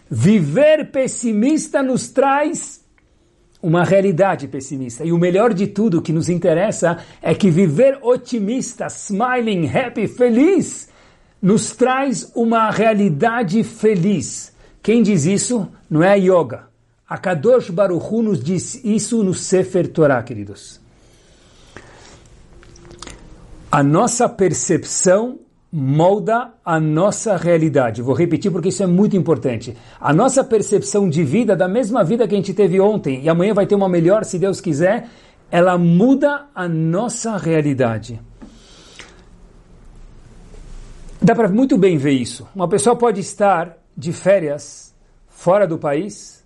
Viver pessimista nos traz uma realidade pessimista. E o melhor de tudo que nos interessa é que viver otimista, smiling, happy, feliz, nos traz uma realidade feliz. Quem diz isso não é a yoga. A Kadosh Baruch Hu nos diz isso no Sefer Torah, queridos. A nossa percepção molda a nossa realidade. Vou repetir porque isso é muito importante. A nossa percepção de vida, da mesma vida que a gente teve ontem e amanhã vai ter uma melhor, se Deus quiser, ela muda a nossa realidade. Dá para muito bem ver isso. Uma pessoa pode estar de férias fora do país,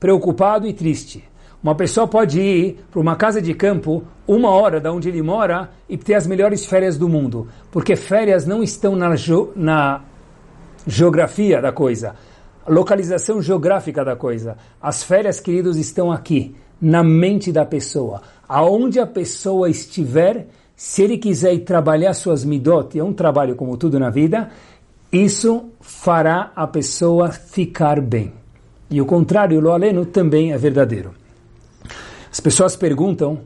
preocupado e triste. Uma pessoa pode ir para uma casa de campo uma hora da onde ele mora e ter as melhores férias do mundo, porque férias não estão na, na geografia da coisa, localização geográfica da coisa. As férias, queridos, estão aqui, na mente da pessoa. Aonde a pessoa estiver, se ele quiser ir trabalhar suas midot, é um trabalho como tudo na vida, isso fará a pessoa ficar bem. E o contrário, o aleno, também é verdadeiro. As pessoas perguntam,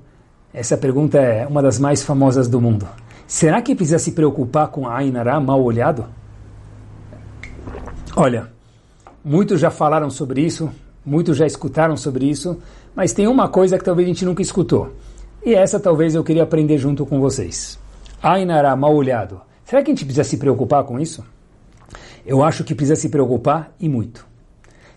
essa pergunta é uma das mais famosas do mundo. Será que precisa se preocupar com a Ainara mal olhado? Olha, muitos já falaram sobre isso, muitos já escutaram sobre isso, mas tem uma coisa que talvez a gente nunca escutou. E essa talvez eu queria aprender junto com vocês. Ainara, mal olhado. Será que a gente precisa se preocupar com isso? Eu acho que precisa se preocupar e muito.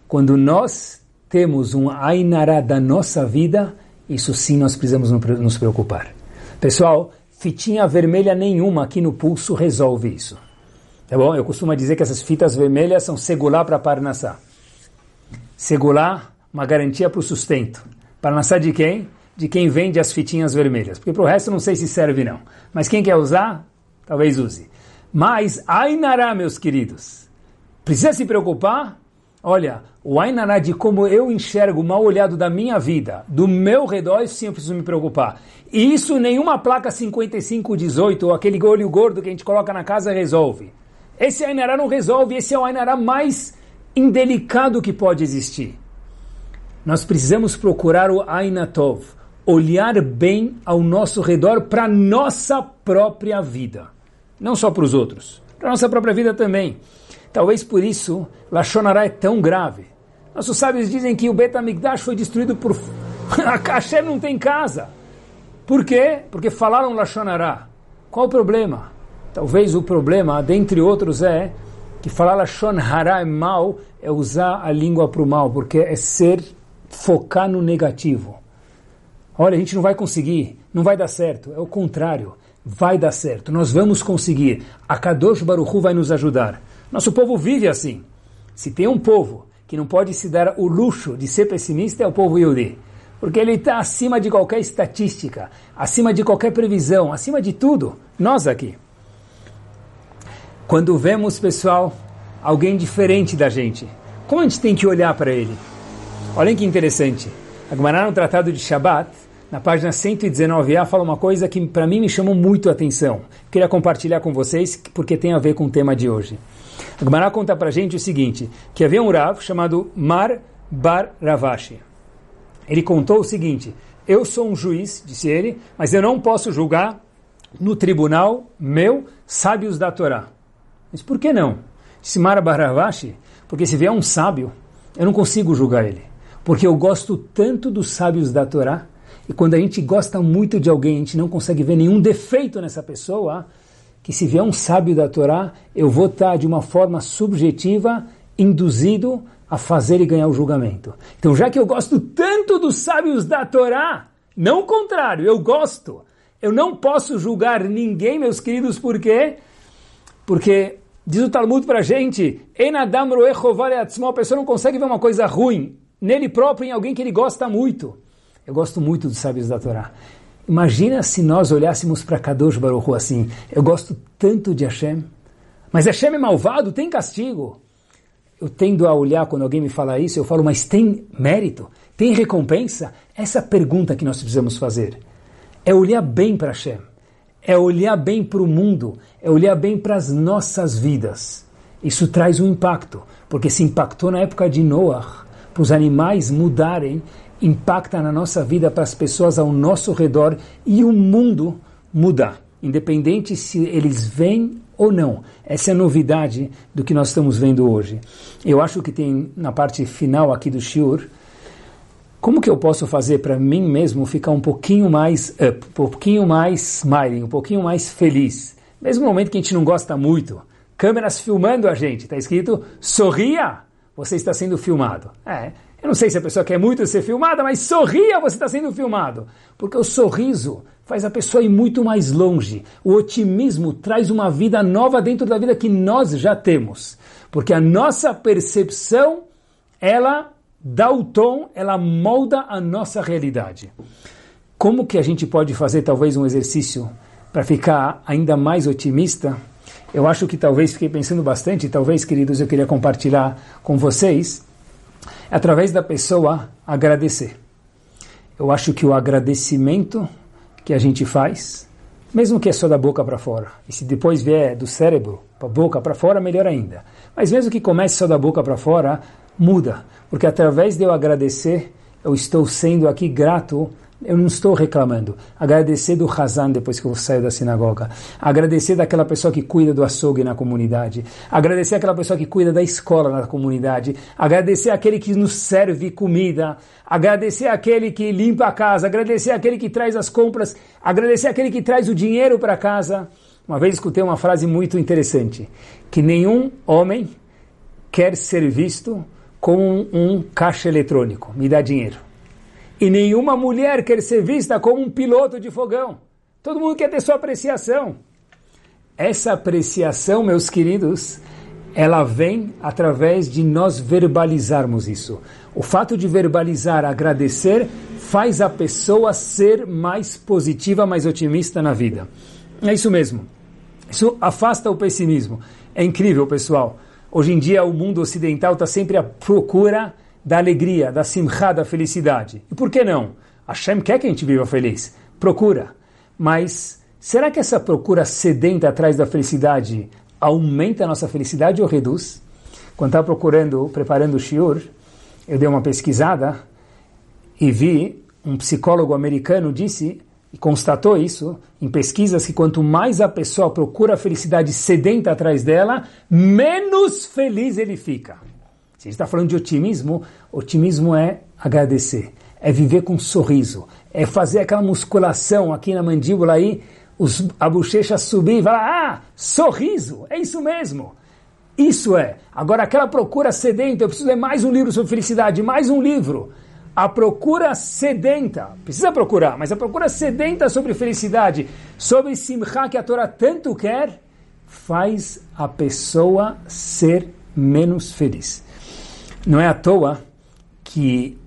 Quando nós temos um Ainara da nossa vida, isso sim nós precisamos nos preocupar. Pessoal, fitinha vermelha nenhuma aqui no pulso resolve isso. Tá bom? Eu costumo dizer que essas fitas vermelhas são segular para Parnassá. Segular, uma garantia para o sustento. Parnassá de quem? De quem vende as fitinhas vermelhas. Porque para o resto não sei se serve não. Mas quem quer usar, talvez use. Mas Ainará, meus queridos, precisa se preocupar? Olha, o Ainará de como eu enxergo o mal olhado da minha vida, do meu redor, isso sim eu preciso me preocupar. E isso nenhuma placa 5518 ou aquele olho gordo que a gente coloca na casa resolve. Esse Ainará não resolve, esse é o Ainará mais indelicado que pode existir. Nós precisamos procurar o Ainatov, olhar bem ao nosso redor para nossa própria vida. Não só para os outros, para nossa própria vida também. Talvez por isso Lashonará é tão grave. Nossos sábios dizem que o Betamigdash foi destruído por... a Hashem não tem casa. Por quê? Porque falaram Lashonará. Qual o problema? Talvez o problema, dentre outros, é que falar Lashon é mal, é usar a língua para o mal, porque é ser, focar no negativo. Olha, a gente não vai conseguir, não vai dar certo. É o contrário, vai dar certo. Nós vamos conseguir. A Kadosh Baruchu vai nos ajudar. Nosso povo vive assim. Se tem um povo que não pode se dar o luxo de ser pessimista, é o povo Yehudi. Porque ele está acima de qualquer estatística, acima de qualquer previsão, acima de tudo. Nós aqui. Quando vemos, pessoal, alguém diferente da gente, como a gente tem que olhar para ele? Olhem que interessante. A Gemara no Tratado de Shabat, na página 119a, fala uma coisa que para mim me chamou muito a atenção. Queria compartilhar com vocês porque tem a ver com o tema de hoje. A Gemara conta para a gente o seguinte, que havia um Rav chamado Mar Bar Ravashi. Ele contou o seguinte, eu sou um juiz, disse ele, mas eu não posso julgar no tribunal meu sábios da Torá. Mas por que não? Disse Mara Baravashi, porque se vier um sábio, eu não consigo julgar ele. Porque eu gosto tanto dos sábios da Torá, e quando a gente gosta muito de alguém, a gente não consegue ver nenhum defeito nessa pessoa, que se vier um sábio da Torá, eu vou estar de uma forma subjetiva, induzido a fazer e ganhar o julgamento. Então, já que eu gosto tanto dos sábios da Torá, não o contrário, eu gosto. Eu não posso julgar ninguém, meus queridos, por quê? Porque diz o Talmud para a gente, a pessoa não consegue ver uma coisa ruim nele próprio, em alguém que ele gosta muito. Eu gosto muito dos sábios da Torá. Imagina se nós olhássemos para Kadosh Baruch Hu assim, eu gosto tanto de Hashem, mas Hashem é malvado, tem castigo. Eu tendo a olhar quando alguém me fala isso, eu falo, mas tem mérito? Tem recompensa? Essa pergunta que nós precisamos fazer. É olhar bem para Hashem é olhar bem para o mundo, é olhar bem para as nossas vidas. Isso traz um impacto, porque se impactou na época de Noah, para os animais mudarem, impacta na nossa vida para as pessoas ao nosso redor e o mundo mudar, independente se eles vêm ou não. Essa é a novidade do que nós estamos vendo hoje. Eu acho que tem na parte final aqui do Shiur, como que eu posso fazer para mim mesmo ficar um pouquinho mais up, um pouquinho mais smiling, um pouquinho mais feliz? Mesmo momento que a gente não gosta muito, câmeras filmando a gente, está escrito sorria, você está sendo filmado. É, eu não sei se a pessoa quer muito ser filmada, mas sorria, você está sendo filmado. Porque o sorriso faz a pessoa ir muito mais longe. O otimismo traz uma vida nova dentro da vida que nós já temos. Porque a nossa percepção, ela dá o tom, ela molda a nossa realidade. Como que a gente pode fazer talvez um exercício para ficar ainda mais otimista? Eu acho que talvez fiquei pensando bastante, talvez, queridos, eu queria compartilhar com vocês, através da pessoa agradecer. Eu acho que o agradecimento que a gente faz, mesmo que é só da boca para fora, e se depois vier do cérebro para boca para fora, melhor ainda. Mas mesmo que comece só da boca para fora, muda, porque através de eu agradecer, eu estou sendo aqui grato, eu não estou reclamando. Agradecer do Hazan depois que eu saio da sinagoga. Agradecer daquela pessoa que cuida do açougue na comunidade. Agradecer aquela pessoa que cuida da escola na comunidade. Agradecer aquele que nos serve comida. Agradecer aquele que limpa a casa. Agradecer aquele que traz as compras. Agradecer aquele que traz o dinheiro para casa. Uma vez escutei uma frase muito interessante: que nenhum homem quer ser visto como um caixa eletrônico, me dá dinheiro. E nenhuma mulher quer ser vista como um piloto de fogão. Todo mundo quer ter sua apreciação. Essa apreciação, meus queridos, ela vem através de nós verbalizarmos isso. O fato de verbalizar, agradecer, faz a pessoa ser mais positiva, mais otimista na vida. É isso mesmo. Isso afasta o pessimismo. É incrível, pessoal. Hoje em dia o mundo ocidental está sempre à procura da alegria, da simcha, da felicidade. E por que não? Hashem quer que a gente viva feliz. Procura. Mas será que essa procura sedenta atrás da felicidade aumenta a nossa felicidade ou reduz? Quando estava procurando, preparando o shiur, eu dei uma pesquisada e vi um psicólogo americano disse e constatou isso em pesquisas que quanto mais a pessoa procura a felicidade sedenta atrás dela, menos feliz ele fica. Se a gente está falando de otimismo, otimismo é agradecer, é viver com um sorriso, é fazer aquela musculação aqui na mandíbula aí, os, a bochecha subir e falar, ah, sorriso, é isso mesmo. Isso é. Agora aquela procura sedenta, eu preciso ler mais um livro sobre felicidade, mais um livro a procura sedenta, precisa procurar, mas a procura sedenta sobre felicidade, sobre simcha que a Torá tanto quer, faz a pessoa ser menos feliz. Não é à toa que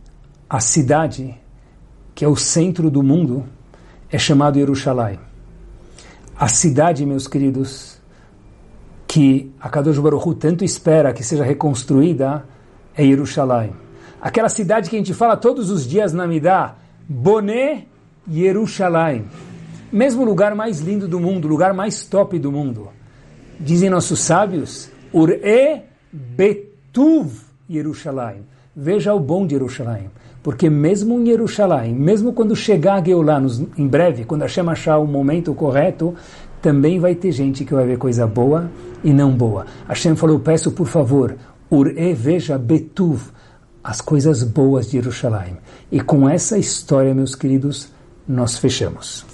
a cidade, que é o centro do mundo, é chamado Jerusalém. A cidade, meus queridos, que a Kadosh Baruch Hu tanto espera que seja reconstruída, é Jerusalém. Aquela cidade que a gente fala todos os dias na Midah, Boné Yerushalayim. Mesmo lugar mais lindo do mundo, lugar mais top do mundo. Dizem nossos sábios, Ur-e Betuv Yerushalayim. Veja o bom de Yerushalayim. Porque mesmo em Yerushalayim, mesmo quando chegar a Geulah, em breve, quando Hashem achar o momento correto, também vai ter gente que vai ver coisa boa e não boa. Hashem falou, peço por favor, Ur-e veja Betuv as coisas boas de Jerusalém. E com essa história, meus queridos, nós fechamos.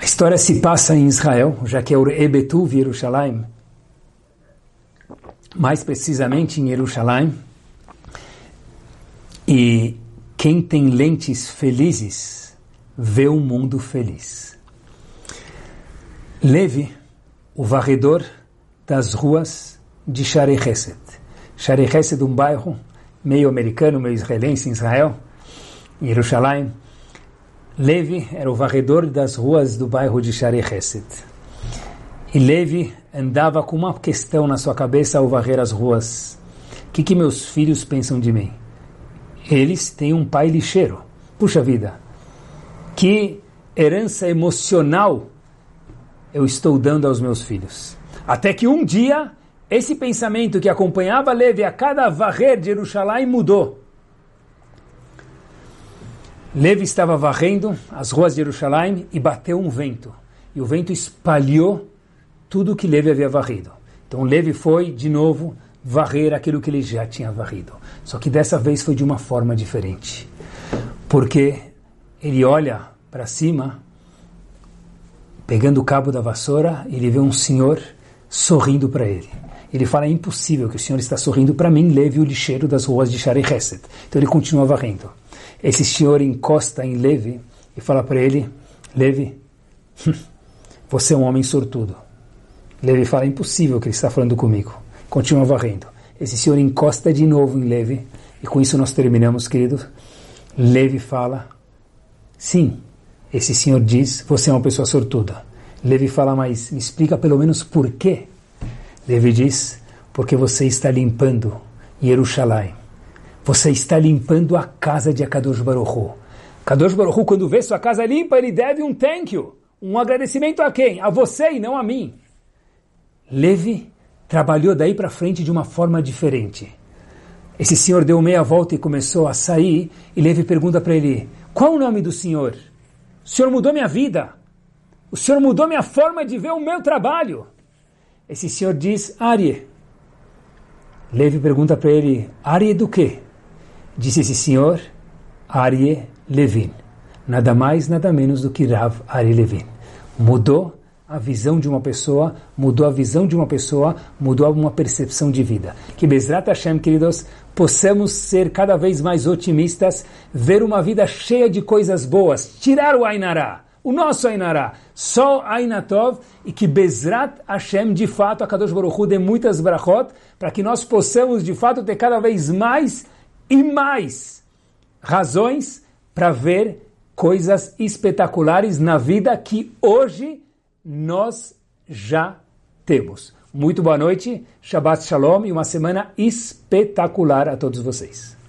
A história se passa em Israel, já que é o Ebetuv Jerusalém, mais precisamente em Jerusalém. E quem tem lentes felizes vê o um mundo feliz. Levi, o varredor das ruas de Shari Chesed. Shari um bairro meio americano, meio israelense em Israel, em Jerusalém. Levi era o varredor das ruas do bairro de Shari. E Levi andava com uma questão na sua cabeça ao varrer as ruas. O que, que meus filhos pensam de mim? Eles têm um pai lixeiro. Puxa vida, que herança emocional eu estou dando aos meus filhos. Até que um dia esse pensamento que acompanhava Levi a cada varrer de Jerusalém mudou. Levi estava varrendo as ruas de Jerusalém e bateu um vento. E o vento espalhou tudo que Levi havia varrido. Então Levi foi, de novo, varrer aquilo que ele já tinha varrido. Só que dessa vez foi de uma forma diferente. Porque ele olha para cima, pegando o cabo da vassoura, ele vê um senhor sorrindo para ele. Ele fala, é impossível que o Senhor está sorrindo para mim, leve o lixeiro das ruas de Shari Hesed. Então ele continua varrendo. Esse senhor encosta em Levi e fala para ele, Levi, você é um homem sortudo. Levi fala, impossível que ele está falando comigo. Continua varrendo. Esse senhor encosta de novo em Levi, e com isso nós terminamos, querido. Levi fala, sim, esse senhor diz, você é uma pessoa sortuda. Levi fala, mas me explica pelo menos por quê Levi diz, porque você está limpando Jerusalém. Você está limpando a casa de Akadosh Baruch. Kadosh Baruch quando vê sua casa limpa, ele deve um thank you, um agradecimento a quem? A você e não a mim. Levi trabalhou daí para frente de uma forma diferente. Esse senhor deu meia volta e começou a sair, e Levi pergunta para ele, qual o nome do senhor? O senhor mudou minha vida. O senhor mudou minha forma de ver o meu trabalho. Esse senhor diz Arie. Levi pergunta para ele, Arie do quê? Disse esse senhor, Arie Levin. Nada mais, nada menos do que Rav Arie Levin. Mudou a visão de uma pessoa, mudou a visão de uma pessoa, mudou uma percepção de vida. Que Bezrat Hashem, queridos, possamos ser cada vez mais otimistas, ver uma vida cheia de coisas boas, tirar o Ainará, o nosso Ainará, só Ainatov, e que Bezrat Hashem, de fato, a Kadosh Baruch Hu, dê muitas brachot, para que nós possamos, de fato, ter cada vez mais e mais razões para ver coisas espetaculares na vida que hoje nós já temos. Muito boa noite, Shabbat Shalom e uma semana espetacular a todos vocês.